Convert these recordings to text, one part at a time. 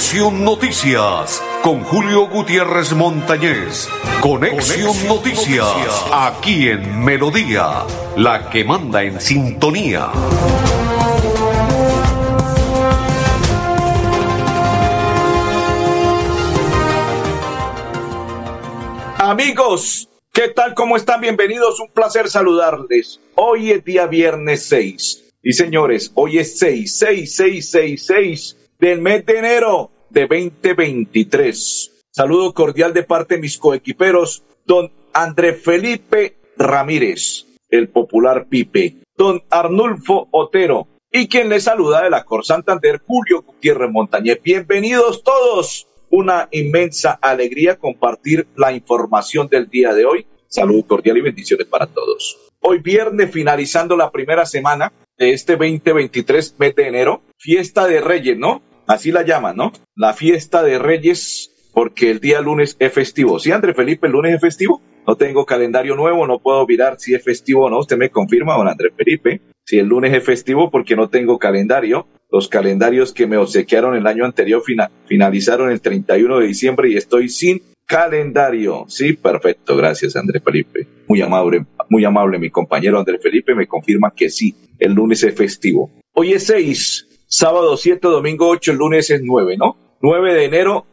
Conexión Noticias con Julio Gutiérrez Montañez. Conexión, Noticias, aquí en Melodía, la que manda en sintonía. Amigos, ¿qué tal? ¿Cómo están? Bienvenidos. Un placer saludarles. Hoy es día viernes 6. Y señores, hoy es 6, 6, 6, 6, 6 del mes de enero de 2023. Saludo cordial de parte de mis coequiperos, don André Felipe Ramírez, el popular Pipe, don Arnulfo Otero y quien le saluda de la Cor Santander, Julio Gutiérrez Montañez. Bienvenidos todos. Una inmensa alegría compartir la información del día de hoy. Saludo cordial y bendiciones para todos. Hoy viernes, finalizando la primera semana de este 2023, mes de enero, fiesta de Reyes, ¿no? Así la llaman, ¿no? La fiesta de Reyes, porque el día lunes es festivo. ¿Sí, André Felipe, el lunes es festivo? No tengo calendario nuevo, no puedo mirar si es festivo o no. Usted me confirma, don Andrés Felipe, si el lunes es festivo porque no tengo calendario. Los calendarios que me obsequiaron el año anterior finalizaron el 31 de diciembre y estoy sin calendario. Sí, perfecto. Gracias, Andrés Felipe. Muy amable, muy amable mi compañero Andrés Felipe me confirma que sí, el lunes es festivo. Hoy es 6 sábado 7, domingo 8, el lunes es 9, ¿no? 9 de enero,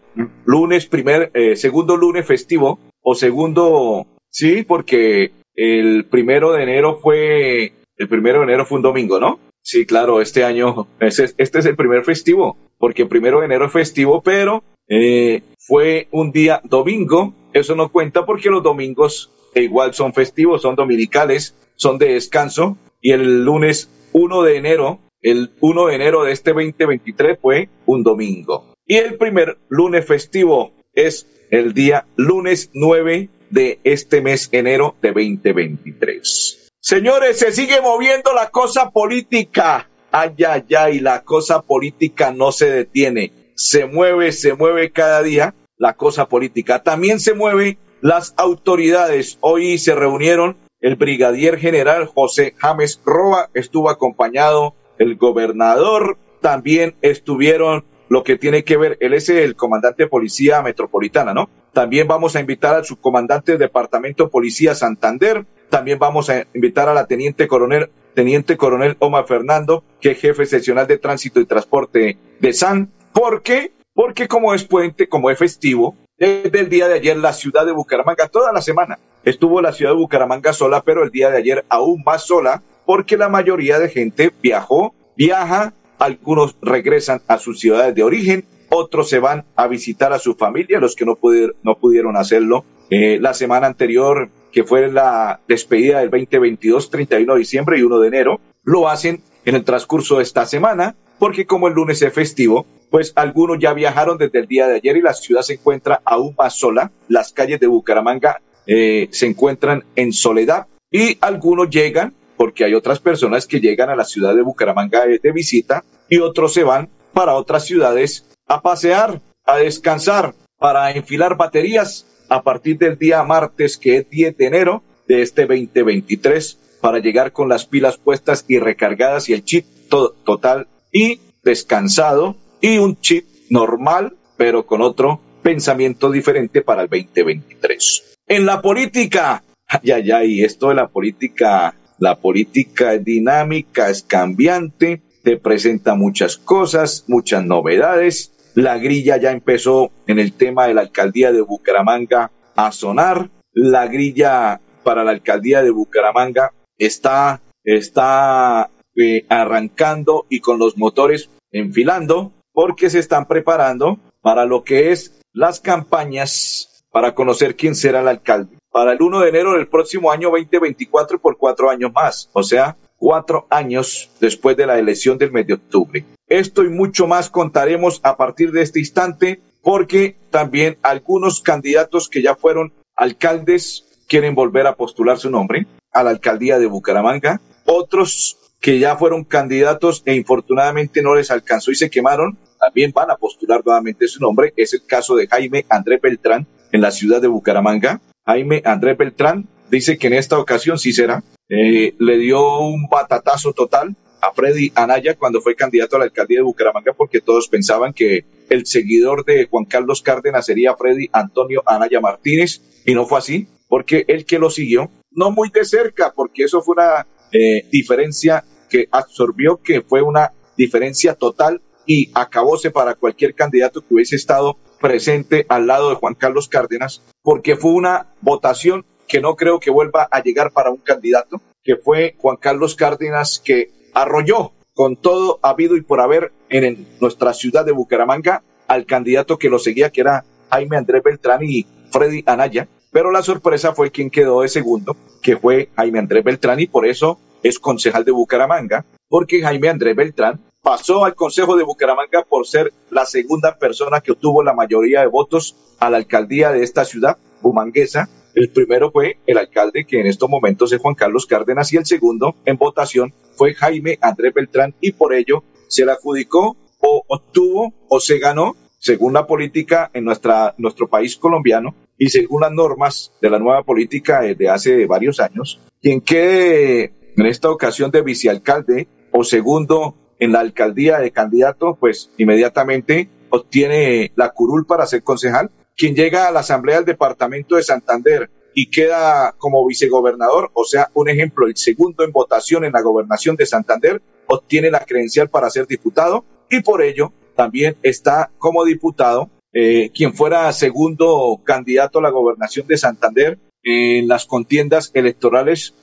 lunes primer, eh, segundo lunes festivo, o segundo, sí, porque el primero de enero fue, el primero de enero fue un domingo, ¿no? Sí, claro, este año, este, es el primer festivo, porque el primero de enero es festivo, pero eh, fue un día domingo, eso no cuenta porque los domingos igual son festivos, son dominicales, son de descanso, y el lunes 1 de enero el 1 de enero de este 2023 fue un domingo. Y el primer lunes festivo es el día lunes 9 de este mes enero de 2023. Señores, se sigue moviendo la cosa política. Ay, ay, ay, la cosa política no se detiene. Se mueve, se mueve cada día la cosa política. También se mueven las autoridades. Hoy se reunieron el brigadier general José James Roa, estuvo acompañado el gobernador, también estuvieron lo que tiene que ver, él es el comandante de policía metropolitana, ¿no? También vamos a invitar al subcomandante del departamento policía Santander, también vamos a invitar a la teniente coronel, teniente coronel Omar Fernando, que es jefe seccional de tránsito y transporte de SAN. ¿Por qué? Porque como es puente, como es festivo, desde el día de ayer la ciudad de Bucaramanga, toda la semana, estuvo la ciudad de Bucaramanga sola, pero el día de ayer aún más sola, porque la mayoría de gente viajó, viaja, algunos regresan a sus ciudades de origen, otros se van a visitar a su familia, los que no, pudieron, no pudieron hacerlo eh, la semana anterior, que fue la despedida del 2022, 31 de diciembre y 1 de enero, lo hacen en el transcurso de esta semana, porque como el lunes es festivo, pues algunos ya viajaron desde el día de ayer y la ciudad se encuentra aún más sola. Las calles de Bucaramanga eh, se encuentran en soledad y algunos llegan porque hay otras personas que llegan a la ciudad de Bucaramanga de, visita y otros se van para otras ciudades a pasear, a descansar, para enfilar baterías a partir del día martes, que es 10 de enero de este 2023, para llegar con las pilas puestas y recargadas y el chip total y descansado y un chip normal, pero con otro pensamiento diferente para el 2023. En la política, ya, ya, y esto de la política la política es dinámica, es cambiante, te presenta muchas cosas, muchas novedades. La grilla ya empezó en el tema de la alcaldía de Bucaramanga a sonar. La grilla para la alcaldía de Bucaramanga está, está eh, arrancando y con los motores enfilando porque se están preparando para lo que es las campañas para conocer quién será el alcalde para el 1 de enero del próximo año 2024 por cuatro años más, o sea, cuatro años después de la elección del mes de octubre. Esto y mucho más contaremos a partir de este instante porque también algunos candidatos que ya fueron alcaldes quieren volver a postular su nombre a la alcaldía de Bucaramanga. Otros que ya fueron candidatos e infortunadamente no les alcanzó y se quemaron, también van a postular nuevamente su nombre. Es el caso de Jaime André Beltrán en la ciudad de Bucaramanga. Jaime Andrés Beltrán dice que en esta ocasión sí será. Eh, le dio un batatazo total a Freddy Anaya cuando fue candidato a la alcaldía de Bucaramanga porque todos pensaban que el seguidor de Juan Carlos Cárdenas sería Freddy Antonio Anaya Martínez y no fue así porque el que lo siguió, no muy de cerca porque eso fue una eh, diferencia que absorbió que fue una diferencia total y acabóse para cualquier candidato que hubiese estado presente al lado de Juan Carlos Cárdenas, porque fue una votación que no creo que vuelva a llegar para un candidato, que fue Juan Carlos Cárdenas que arrolló con todo habido y por haber en nuestra ciudad de Bucaramanga al candidato que lo seguía, que era Jaime Andrés Beltrán y Freddy Anaya. Pero la sorpresa fue quien quedó de segundo, que fue Jaime Andrés Beltrán, y por eso es concejal de Bucaramanga, porque Jaime Andrés Beltrán pasó al Consejo de Bucaramanga por ser la segunda persona que obtuvo la mayoría de votos a la alcaldía de esta ciudad, bumanguesa, el primero fue el alcalde, que en estos momentos es Juan Carlos Cárdenas, y el segundo en votación fue Jaime Andrés Beltrán, y por ello se le adjudicó o obtuvo o se ganó, según la política en nuestra, nuestro país colombiano y según las normas de la nueva política de hace varios años, quien quede en esta ocasión de vicealcalde o segundo en la alcaldía de candidato, pues inmediatamente obtiene la curul para ser concejal. Quien llega a la Asamblea del Departamento de Santander y queda como vicegobernador, o sea, un ejemplo, el segundo en votación en la gobernación de Santander, obtiene la credencial para ser diputado y por ello también está como diputado eh, quien fuera segundo candidato a la gobernación de Santander en las contiendas electorales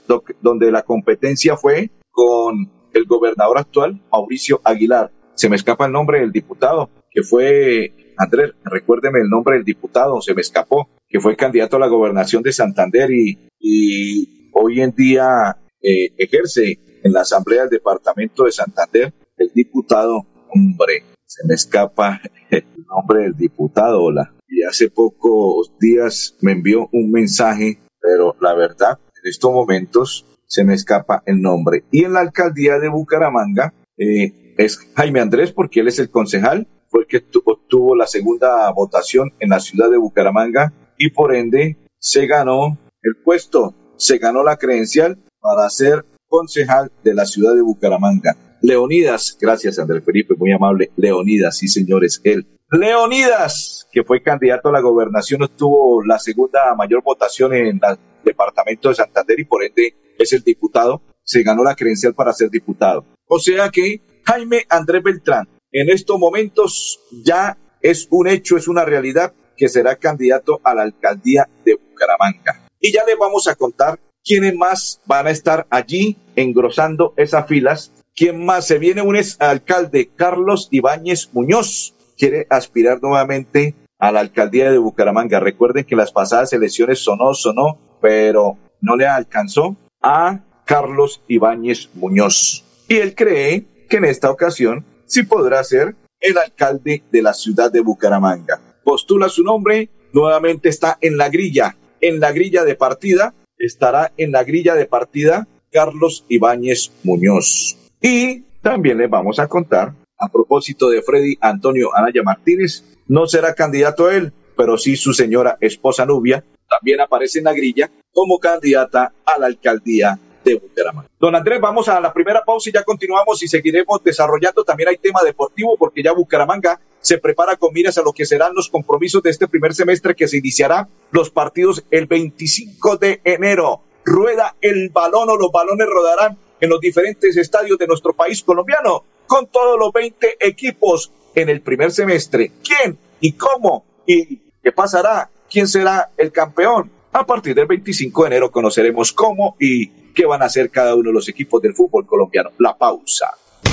donde la competencia fue con el gobernador actual, Mauricio Aguilar. Se me escapa el nombre del diputado, que fue Andrés, recuérdeme el nombre del diputado, se me escapó, que fue candidato a la gobernación de Santander y, hoy en día eh, ejerce en la Asamblea del Departamento de Santander el diputado, hombre, se me escapa el nombre del diputado, hola. Y hace pocos días me envió un mensaje, pero la verdad, en estos momentos se me escapa el nombre. Y en la alcaldía de Bucaramanga eh, es Jaime Andrés, porque él es el concejal, fue el que obtuvo la segunda votación en la ciudad de Bucaramanga y por ende se ganó el puesto, se ganó la credencial para ser concejal de la ciudad de Bucaramanga. Leonidas, gracias Andrés Felipe, muy amable. Leonidas, sí señores, él. Leonidas, que fue candidato a la gobernación, obtuvo la segunda mayor votación en el departamento de Santander y por ende es el diputado, se ganó la credencial para ser diputado. O sea que Jaime Andrés Beltrán, en estos momentos ya es un hecho, es una realidad que será candidato a la alcaldía de Bucaramanga. Y ya les vamos a contar quiénes más van a estar allí engrosando esas filas. ¿Quién más? Se viene un alcalde, Carlos Ibáñez Muñoz, quiere aspirar nuevamente a la alcaldía de Bucaramanga. Recuerden que las pasadas elecciones sonó, sonó, pero no le alcanzó a Carlos Ibáñez Muñoz. Y él cree que en esta ocasión sí podrá ser el alcalde de la ciudad de Bucaramanga. Postula su nombre, nuevamente está en la grilla, en la grilla de partida, estará en la grilla de partida Carlos Ibáñez Muñoz. Y también le vamos a contar, a propósito de Freddy Antonio Anaya Martínez, no será candidato él, pero sí su señora esposa Nubia, también aparece en la grilla como candidata a la alcaldía de Bucaramanga. Don Andrés, vamos a la primera pausa y ya continuamos y seguiremos desarrollando. También hay tema deportivo porque ya Bucaramanga se prepara con miras a lo que serán los compromisos de este primer semestre que se iniciará los partidos el 25 de enero. Rueda el balón o los balones rodarán en los diferentes estadios de nuestro país colombiano con todos los 20 equipos en el primer semestre. ¿Quién y cómo y qué pasará? ¿Quién será el campeón? A partir del 25 de enero conoceremos cómo y qué van a hacer cada uno de los equipos del fútbol colombiano. La pausa.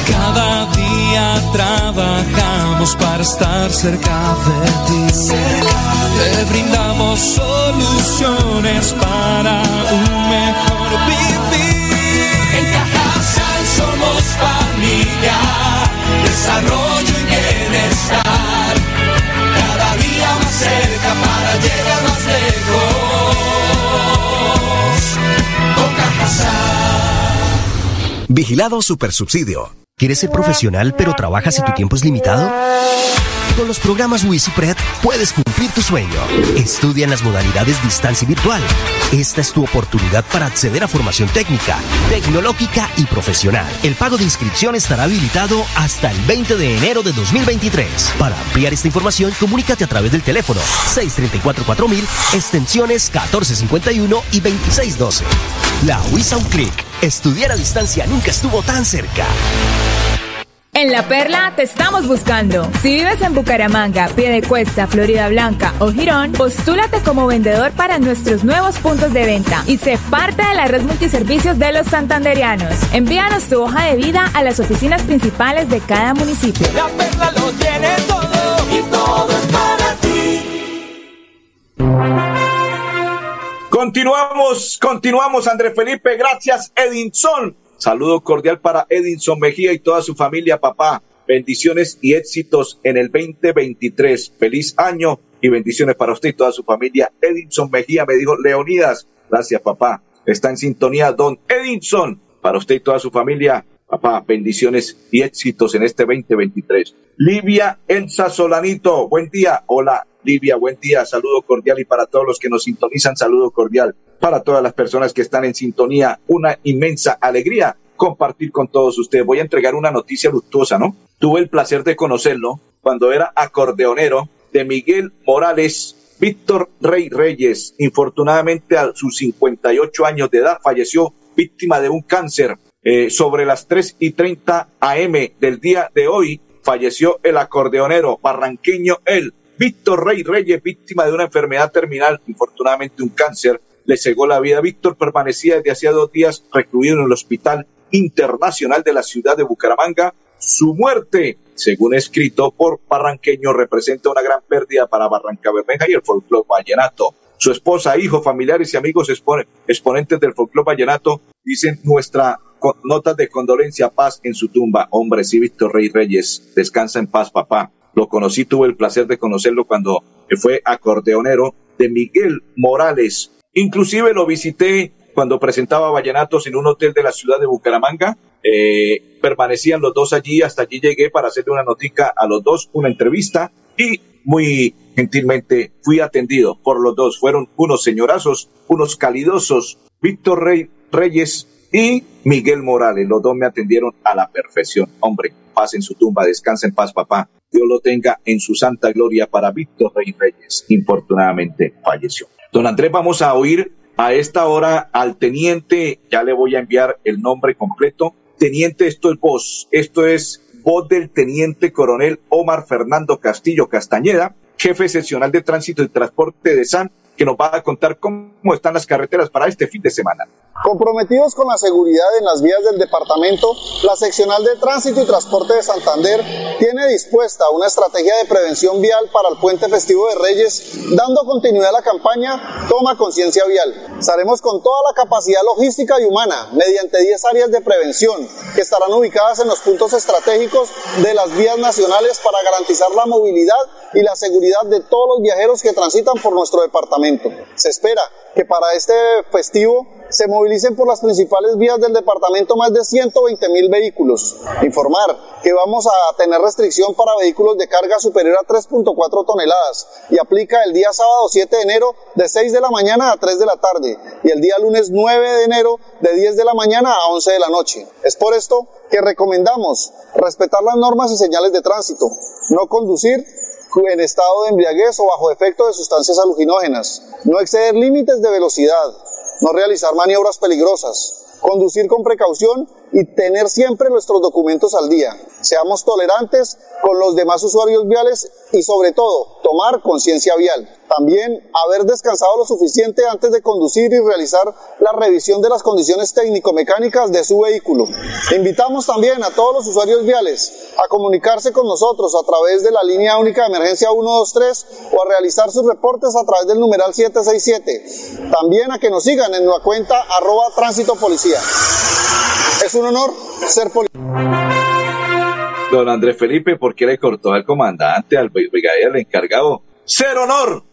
Cada día trabajamos para estar cerca de ti. Te brindamos soluciones para un mejor vivir. En Cajasal somos familia, desarrollo y bienestar. Cada día más cerca para llegar más Vigilado Supersubsidio. ¿Quieres ser profesional pero trabajas y tu tiempo es limitado? Con los programas WisiPred puedes cumplir tu sueño. Estudia en las modalidades distancia y virtual Esta es tu oportunidad para acceder a formación técnica, tecnológica y profesional. El pago de inscripción estará habilitado hasta el 20 de enero de 2023. Para ampliar esta información, comunícate a través del teléfono 634-4000, extensiones 1451 y 2612. La UISA un clic. Estudiar a distancia nunca estuvo tan cerca. En La Perla te estamos buscando. Si vives en Bucaramanga, Piedecuesta, Florida Blanca o Girón, postúlate como vendedor para nuestros nuevos puntos de venta y sé parte de la red multiservicios de los santanderianos. Envíanos tu hoja de vida a las oficinas principales de cada municipio. La Perla lo tiene todo y todo es para ti. Continuamos, continuamos, André Felipe. Gracias, Edinson Saludo cordial para Edinson Mejía y toda su familia, papá. Bendiciones y éxitos en el 2023. Feliz año y bendiciones para usted y toda su familia. Edinson Mejía me dijo, Leonidas, gracias papá. Está en sintonía don Edinson. Para usted y toda su familia, papá, bendiciones y éxitos en este 2023. Livia Elsa Solanito, buen día. Hola, Livia, buen día. Saludo cordial y para todos los que nos sintonizan, saludo cordial para todas las personas que están en sintonía. Una inmensa alegría compartir con todos ustedes. Voy a entregar una noticia luctuosa, ¿no? Tuve el placer de conocerlo cuando era acordeonero de Miguel Morales Víctor Rey Reyes. Infortunadamente a sus 58 años de edad falleció víctima de un cáncer. Eh, sobre las 3 y 30 AM del día de hoy falleció el acordeonero barranqueño él, Víctor Rey Reyes, víctima de una enfermedad terminal, infortunadamente un cáncer le cegó la vida. Víctor permanecía desde hacía dos días recluido en el Hospital Internacional de la ciudad de Bucaramanga. Su muerte, según escrito por Barranqueño, representa una gran pérdida para Barranca Bermeja y el folclore vallenato. Su esposa, hijos, familiares y amigos exponentes del folclore vallenato dicen nuestra nota de condolencia, paz en su tumba. Hombre, sí, Víctor Rey Reyes, descansa en paz, papá. Lo conocí, tuve el placer de conocerlo cuando fue acordeonero de Miguel Morales, Inclusive lo visité cuando presentaba Vallenatos en un hotel de la ciudad de Bucaramanga. Eh, permanecían los dos allí, hasta allí llegué para hacerle una notica a los dos, una entrevista y muy gentilmente fui atendido por los dos. Fueron unos señorazos, unos calidosos, Víctor Rey, Reyes y Miguel Morales. Los dos me atendieron a la perfección. Hombre, paz en su tumba, descansa en paz, papá. Dios lo tenga en su santa gloria para Víctor Rey Reyes. Infortunadamente falleció. Don Andrés, vamos a oír a esta hora al teniente, ya le voy a enviar el nombre completo. Teniente, esto es voz, esto es voz del teniente coronel Omar Fernando Castillo Castañeda, jefe seccional de tránsito y transporte de SAN, que nos va a contar cómo están las carreteras para este fin de semana. Comprometidos con la seguridad en las vías del departamento, la seccional de tránsito y transporte de Santander tiene dispuesta una estrategia de prevención vial para el puente festivo de Reyes, dando continuidad a la campaña Toma Conciencia Vial. Estaremos con toda la capacidad logística y humana mediante 10 áreas de prevención que estarán ubicadas en los puntos estratégicos de las vías nacionales para garantizar la movilidad y la seguridad de todos los viajeros que transitan por nuestro departamento. Se espera que para este festivo se movilicen por las principales vías del departamento más de 120 mil vehículos. Informar que vamos a tener restricción para vehículos de carga superior a 3.4 toneladas y aplica el día sábado 7 de enero de 6 de la mañana a 3 de la tarde y el día lunes 9 de enero de 10 de la mañana a 11 de la noche. Es por esto que recomendamos respetar las normas y señales de tránsito, no conducir en estado de embriaguez o bajo efecto de sustancias alucinógenas, no exceder límites de velocidad, no realizar maniobras peligrosas, conducir con precaución y tener siempre nuestros documentos al día. Seamos tolerantes con los demás usuarios viales y sobre todo tomar conciencia vial. También haber descansado lo suficiente antes de conducir y realizar la revisión de las condiciones técnico-mecánicas de su vehículo. Invitamos también a todos los usuarios viales a comunicarse con nosotros a través de la línea única de emergencia 123 o a realizar sus reportes a través del numeral 767. También a que nos sigan en nuestra cuenta arroba. Es un honor ser policía. Don Andrés Felipe, ¿por qué le cortó al comandante, al brigadier, al encargado? ¡Ser honor!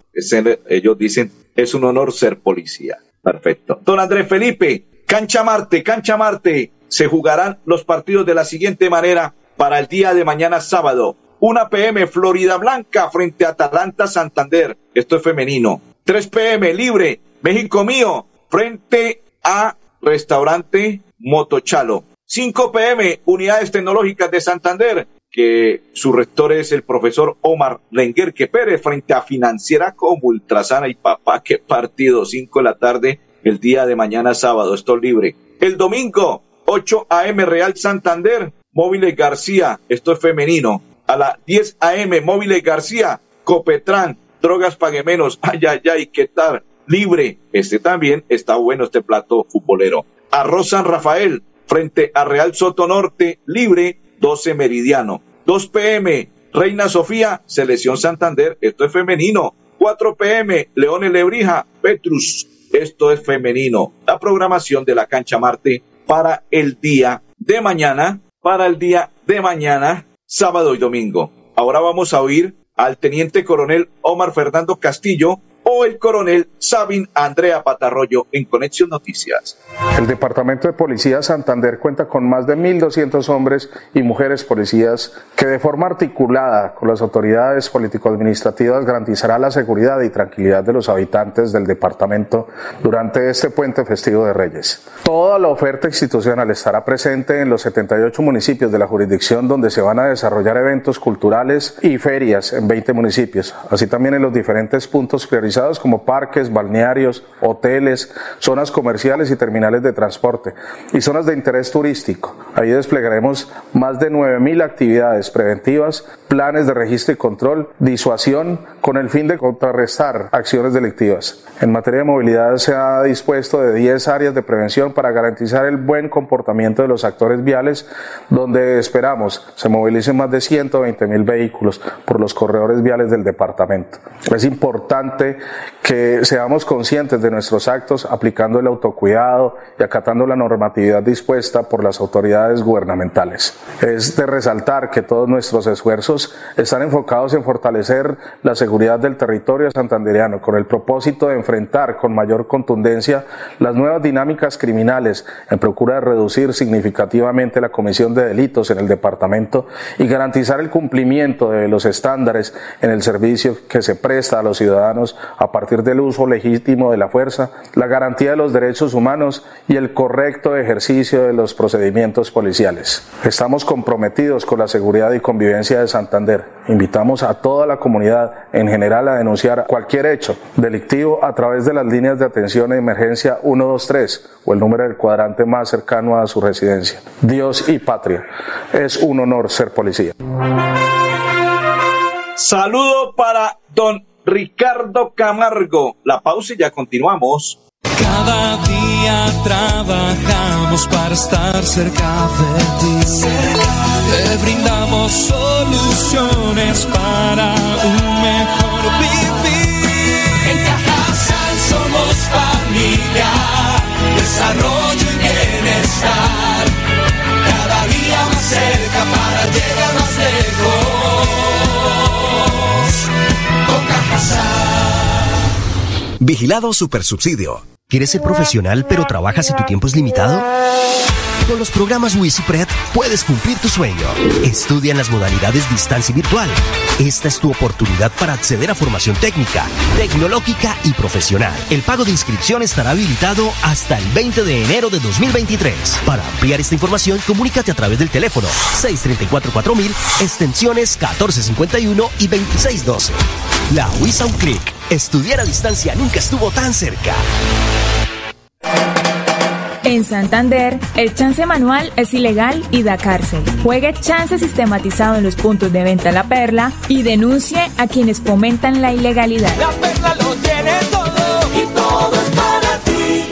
ellos dicen, es un honor ser policía. Perfecto. Don Andrés Felipe, Cancha Marte, Cancha Marte, se jugarán los partidos de la siguiente manera para el día de mañana sábado. 1 pm Florida Blanca frente a Atalanta Santander. Esto es femenino. 3 pm libre México mío frente a restaurante Motochalo. 5 pm, Unidades Tecnológicas de Santander, que su rector es el profesor Omar Lenguerque Pérez, frente a Financiera como Ultrasana y Papá, qué partido, 5 de la tarde, el día de mañana sábado, estoy libre. El domingo, 8 AM Real Santander, Móviles García, esto es femenino. A las 10 AM, Móviles García, Copetrán, Drogas Pague Menos, ay, ay, ay, ¿qué tal? Libre, este también está bueno, este plato futbolero. Arroz San Rafael, frente a Real Soto Norte, libre, 12 Meridiano. 2 PM, Reina Sofía, Selección Santander, esto es femenino. 4 PM, Leones Lebrija, Petrus, esto es femenino. La programación de la cancha Marte para el día de mañana, para el día de mañana, sábado y domingo. Ahora vamos a oír al teniente coronel Omar Fernando Castillo, o el coronel Sabin Andrea Patarroyo en Conexión Noticias. El Departamento de Policía Santander cuenta con más de 1.200 hombres y mujeres policías que de forma articulada con las autoridades político-administrativas garantizará la seguridad y tranquilidad de los habitantes del departamento durante este puente festivo de Reyes. Toda la oferta institucional estará presente en los 78 municipios de la jurisdicción donde se van a desarrollar eventos culturales y ferias en 20 municipios, así también en los diferentes puntos priorizados como parques, balnearios, hoteles, zonas comerciales y terminales de transporte y zonas de interés turístico. Ahí desplegaremos más de 9.000 actividades preventivas, planes de registro y control, disuasión, con el fin de contrarrestar acciones delictivas. En materia de movilidad se ha dispuesto de 10 áreas de prevención para garantizar el buen comportamiento de los actores viales, donde esperamos se movilicen más de 120 mil vehículos por los corredores viales del departamento. Es importante que seamos conscientes de nuestros actos aplicando el autocuidado y acatando la normatividad dispuesta por las autoridades gubernamentales. Es de resaltar que todos nuestros esfuerzos están enfocados en fortalecer la seguridad del territorio santandereano con el propósito de enfrentar con mayor contundencia las nuevas dinámicas criminales en procura de reducir significativamente la comisión de delitos en el departamento y garantizar el cumplimiento de los estándares en el servicio que se presta a los ciudadanos a partir del uso legítimo de la fuerza, la garantía de los derechos humanos y el correcto ejercicio de los procedimientos policiales. Estamos comprometidos con la seguridad y convivencia de Santander. Invitamos a toda la comunidad en general a denunciar cualquier hecho delictivo a través de las líneas de atención de emergencia 123 o el número del cuadrante más cercano a su residencia. Dios y patria. Es un honor ser policía. Saludo para don Ricardo Camargo. La pausa y ya continuamos. Cada día trabajamos para estar cerca de ti. Te brindamos soluciones para un mejor vivir. En Cajasal somos familia, desarrollo y bienestar. Cada día más cerca para llegar más lejos. Vigilado Supersubsidio. ¿Quieres ser profesional pero trabajas y tu tiempo es limitado? Con los programas WisiPred puedes cumplir tu sueño. Estudia en las modalidades distancia y virtual. Esta es tu oportunidad para acceder a formación técnica, tecnológica y profesional. El pago de inscripción estará habilitado hasta el 20 de enero de 2023. Para ampliar esta información, comunícate a través del teléfono 634-4000, extensiones 1451 y 2612. La WISA un. Estudiar a distancia nunca estuvo tan cerca. En Santander, el chance manual es ilegal y da cárcel. Juegue chance sistematizado en los puntos de venta La Perla y denuncie a quienes fomentan la ilegalidad. La perla lo tiene todo y todo es para ti.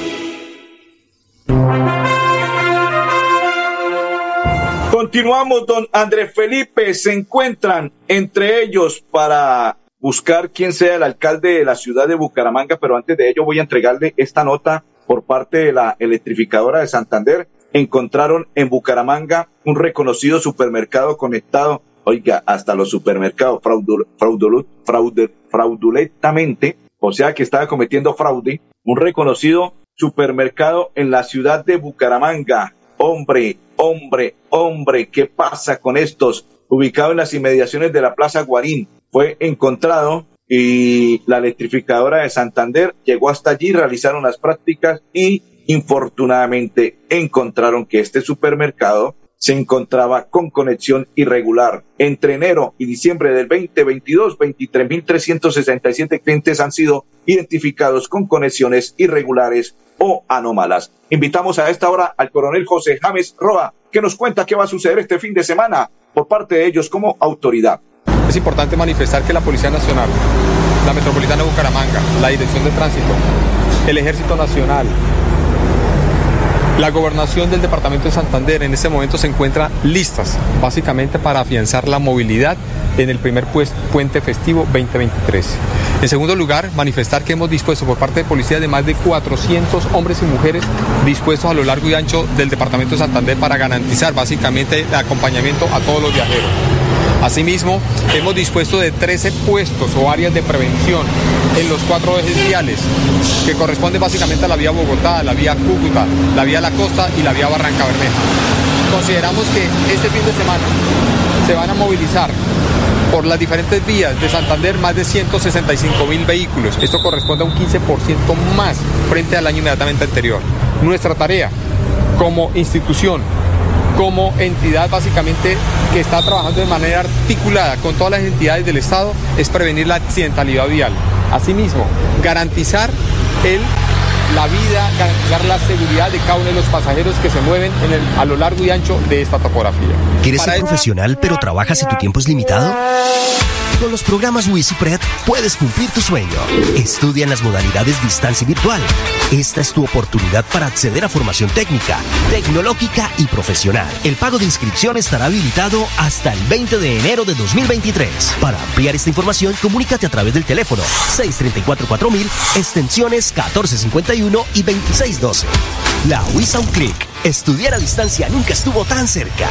Continuamos, don Andrés Felipe. Se encuentran entre ellos para buscar quién sea el alcalde de la ciudad de Bucaramanga, pero antes de ello voy a entregarle esta nota por parte de la electrificadora de Santander. Encontraron en Bucaramanga un reconocido supermercado conectado, oiga, hasta los supermercados fraudul, fraudul, fraudulentamente, o sea que estaba cometiendo fraude, un reconocido supermercado en la ciudad de Bucaramanga. Hombre, hombre, hombre, ¿qué pasa con estos? Ubicado en las inmediaciones de la Plaza Guarín fue encontrado y la electrificadora de Santander llegó hasta allí, realizaron las prácticas y infortunadamente encontraron que este supermercado se encontraba con conexión irregular. Entre enero y diciembre del 2022, 23.367 clientes han sido identificados con conexiones irregulares o anómalas. Invitamos a esta hora al coronel José James Roa, que nos cuenta qué va a suceder este fin de semana por parte de ellos como autoridad. Es importante manifestar que la Policía Nacional, la Metropolitana de Bucaramanga, la Dirección de Tránsito, el Ejército Nacional, la gobernación del departamento de Santander en este momento se encuentra listas, básicamente para afianzar la movilidad en el primer puente festivo 2023. En segundo lugar, manifestar que hemos dispuesto por parte de policía de más de 400 hombres y mujeres dispuestos a lo largo y ancho del departamento de Santander para garantizar básicamente el acompañamiento a todos los viajeros. Asimismo, hemos dispuesto de 13 puestos o áreas de prevención en los cuatro ejes viales, que corresponden básicamente a la vía Bogotá, la vía Cúcuta, la vía La Costa y la vía Barranca Bermeja. Consideramos que este fin de semana se van a movilizar por las diferentes vías de Santander más de 165 mil vehículos. Esto corresponde a un 15% más frente al año inmediatamente anterior. Nuestra tarea como institución como entidad básicamente que está trabajando de manera articulada con todas las entidades del Estado es prevenir la accidentalidad vial. Asimismo, garantizar el la vida, garantizar la seguridad de cada uno de los pasajeros que se mueven en el, a lo largo y ancho de esta topografía. ¿Quieres ser profesional pero trabajas y tu tiempo es limitado? Con los programas WisiPred puedes cumplir tu sueño. Estudia en las modalidades distancia y virtual. Esta es tu oportunidad para acceder a formación técnica, tecnológica y profesional. El pago de inscripción estará habilitado hasta el 20 de enero de 2023. Para ampliar esta información, comunícate a través del teléfono 634-4000, extensiones 1451 y 2612. La WISA un clic. Estudiar a distancia nunca estuvo tan cerca.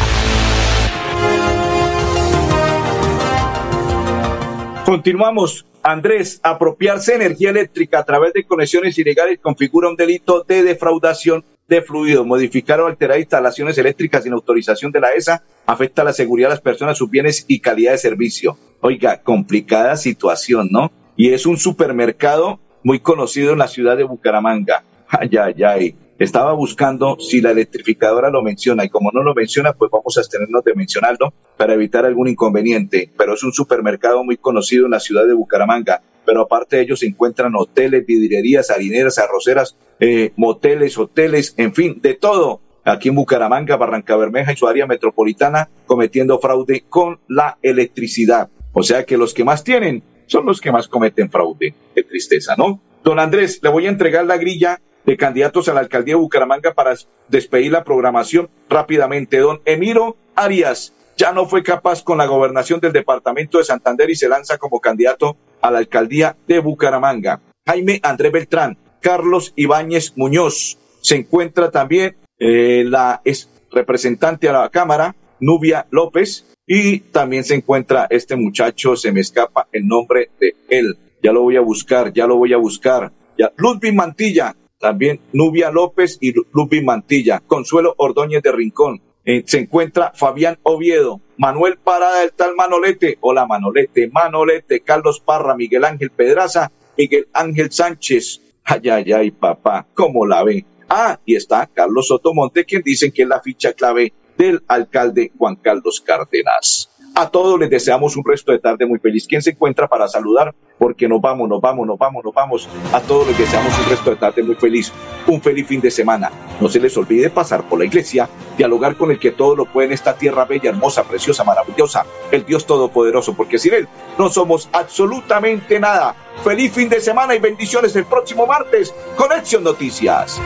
Continuamos. Andrés, apropiarse energía eléctrica a través de conexiones ilegales configura un delito de defraudación de fluido. Modificar o alterar instalaciones eléctricas sin autorización de la ESA afecta la seguridad de las personas, sus bienes y calidad de servicio. Oiga, complicada situación, ¿no? Y es un supermercado muy conocido en la ciudad de Bucaramanga. Ay, ay, ay. Estaba buscando si la electrificadora lo menciona y como no lo menciona, pues vamos a abstenernos de mencionarlo para evitar algún inconveniente. Pero es un supermercado muy conocido en la ciudad de Bucaramanga. Pero aparte de ellos se encuentran hoteles, vidrierías, harineras, arroceras, eh, moteles, hoteles, en fin, de todo. Aquí en Bucaramanga, Barranca Bermeja y su área metropolitana cometiendo fraude con la electricidad. O sea que los que más tienen son los que más cometen fraude. Qué tristeza, ¿no? Don Andrés, le voy a entregar la grilla de candidatos a la alcaldía de Bucaramanga para despedir la programación rápidamente. Don Emiro Arias ya no fue capaz con la gobernación del departamento de Santander y se lanza como candidato a la alcaldía de Bucaramanga. Jaime Andrés Beltrán, Carlos Ibáñez Muñoz. Se encuentra también eh, la ex representante a la Cámara, Nubia López, y también se encuentra este muchacho, se me escapa el nombre de él. Ya lo voy a buscar, ya lo voy a buscar. Ya, Ludwig Mantilla, también Nubia López y Lupi Mantilla, Consuelo Ordóñez de Rincón. Eh, se encuentra Fabián Oviedo, Manuel Parada del tal Manolete, hola Manolete, Manolete, Carlos Parra, Miguel Ángel Pedraza, Miguel Ángel Sánchez. Ay, ay, ay, papá, ¿cómo la ve? Ah, y está Carlos Sotomonte, quien dicen que es la ficha clave del alcalde Juan Carlos Cárdenas. A todos les deseamos un resto de tarde muy feliz. ¿Quién se encuentra para saludar? Porque nos vamos, nos vamos, nos vamos, nos vamos. A todos les deseamos un resto de tarde muy feliz. Un feliz fin de semana. No se les olvide pasar por la iglesia, dialogar con el que todo lo puede en esta tierra bella, hermosa, preciosa, maravillosa, el Dios Todopoderoso, porque sin Él no somos absolutamente nada. Feliz fin de semana y bendiciones el próximo martes. Conexión Noticias.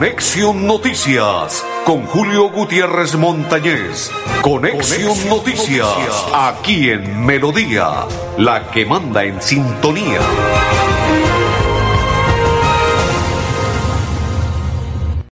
Conexión Noticias con Julio Gutiérrez Montañez. Conexión, Noticias, aquí en Melodía, la que manda en sintonía.